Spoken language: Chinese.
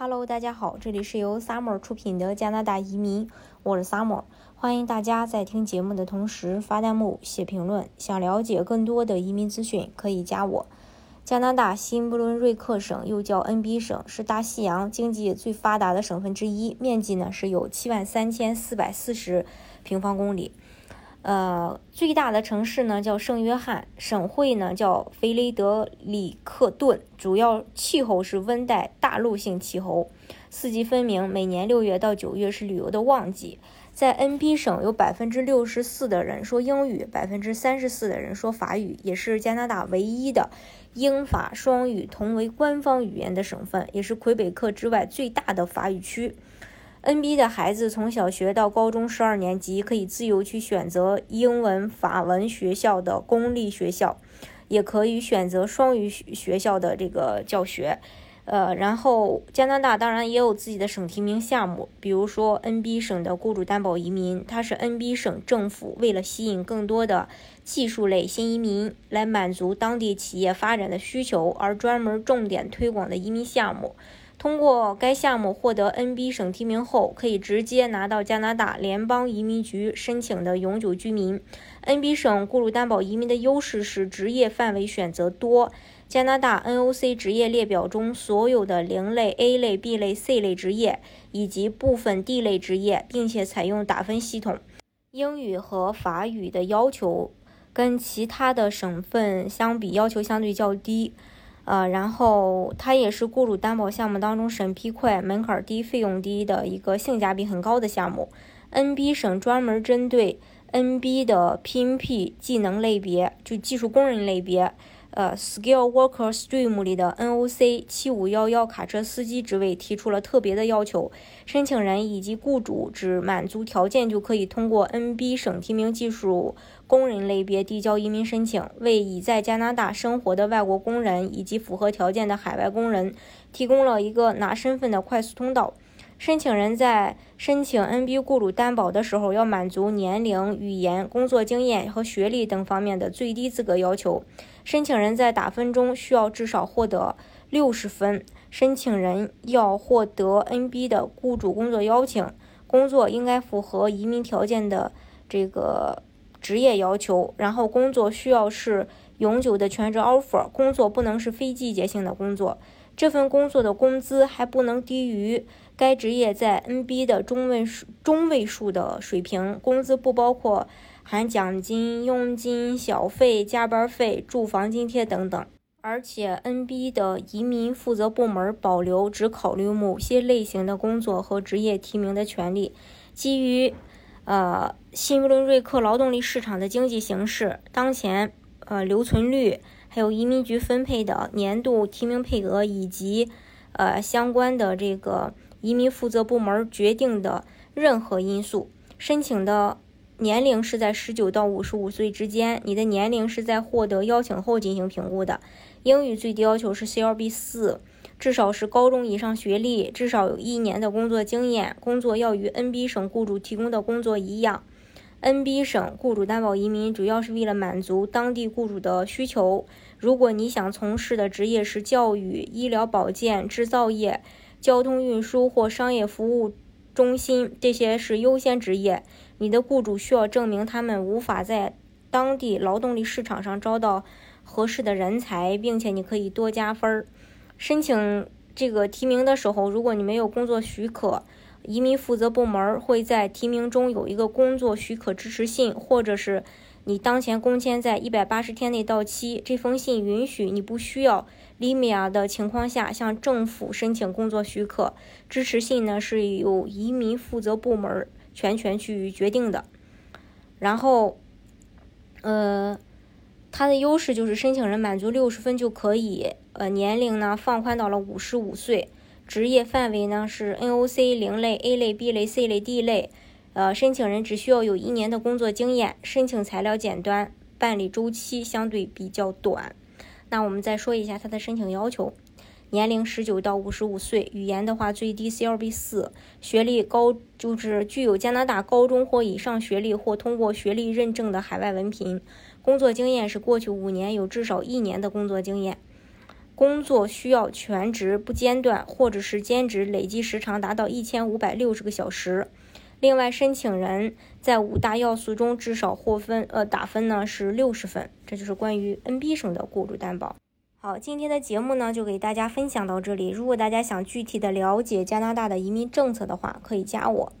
Hello，大家好，这里是由 Summer 出品的加拿大移民，我是 Summer，欢迎大家在听节目的同时发弹幕、写评论。想了解更多的移民资讯，可以加我。加拿大新不伦瑞克省又叫 NB 省，是大西洋经济最发达的省份之一，面积呢是有七万三千四百四十平方公里。呃，最大的城市呢叫圣约翰，省会呢叫菲雷德里克顿，主要气候是温带大陆性气候，四季分明，每年六月到九月是旅游的旺季。在 NB 省有百分之六十四的人说英语，百分之三十四的人说法语，也是加拿大唯一的英法双语同为官方语言的省份，也是魁北克之外最大的法语区。NB 的孩子从小学到高中十二年级可以自由去选择英文、法文学校的公立学校，也可以选择双语学校的这个教学。呃，然后加拿大当然也有自己的省提名项目，比如说 NB 省的雇主担保移民，它是 NB 省政府为了吸引更多的技术类新移民来满足当地企业发展的需求而专门重点推广的移民项目。通过该项目获得 NB 省提名后，可以直接拿到加拿大联邦移民局申请的永久居民。NB 省雇主担保移民的优势是职业范围选择多。加拿大 NOC 职业列表中所有的零类、A 类、B 类、C 类职业以及部分 D 类职业，并且采用打分系统。英语和法语的要求跟其他的省份相比，要求相对较低。呃，然后它也是雇主担保项目当中审批快、门槛低、费用低的一个性价比很高的项目。NB 省专门针对 NB 的 PNP 技能类别，就技术工人类别。呃，Skill Worker Stream 里的 NOC 七五幺幺卡车司机职位提出了特别的要求，申请人以及雇主只满足条件就可以通过 NB 省提名技术工人类别递交移民申请，为已在加拿大生活的外国工人以及符合条件的海外工人提供了一个拿身份的快速通道。申请人在申请 NB 雇主担保的时候，要满足年龄、语言、工作经验和学历等方面的最低资格要求。申请人在打分中需要至少获得六十分。申请人要获得 NB 的雇主工作邀请，工作应该符合移民条件的这个职业要求。然后工作需要是永久的全职 offer，工作不能是非季节性的工作。这份工作的工资还不能低于该职业在 NB 的中位数中位数的水平，工资不包括含奖金、佣金、小费、加班费、住房津贴等等。而且 NB 的移民负责部门保留只考虑某些类型的工作和职业提名的权利。基于呃新不伦瑞克劳动力市场的经济形势，当前呃留存率。还有移民局分配的年度提名配额，以及呃相关的这个移民负责部门决定的任何因素。申请的年龄是在十九到五十五岁之间，你的年龄是在获得邀请后进行评估的。英语最低要求是 CLB 四，至少是高中以上学历，至少有一年的工作经验，工作要与 NB 省雇主提供的工作一样。NB 省雇主担保移民主要是为了满足当地雇主的需求。如果你想从事的职业是教育、医疗保健、制造业、交通运输或商业服务中心，这些是优先职业，你的雇主需要证明他们无法在当地劳动力市场上招到合适的人才，并且你可以多加分儿。申请这个提名的时候，如果你没有工作许可，移民负责部门会在提名中有一个工作许可支持信，或者是你当前工签在一百八十天内到期。这封信允许你不需要 LIMIA 的情况下向政府申请工作许可。支持信呢是由移民负责部门全权去决定的。然后，呃，它的优势就是申请人满足六十分就可以，呃，年龄呢放宽到了五十五岁。职业范围呢是 NOC 零类、A 类、B 类、C 类、D 类，呃，申请人只需要有一年的工作经验，申请材料简单，办理周期相对比较短。那我们再说一下它的申请要求：年龄十九到五十五岁，语言的话最低 CLB 四，学历高就是具有加拿大高中或以上学历或通过学历认证的海外文凭，工作经验是过去五年有至少一年的工作经验。工作需要全职不间断，或者是兼职累计时长达到一千五百六十个小时。另外，申请人在五大要素中至少获分，呃，打分呢是六十分。这就是关于 NB 省的雇主担保。好，今天的节目呢就给大家分享到这里。如果大家想具体的了解加拿大的移民政策的话，可以加我。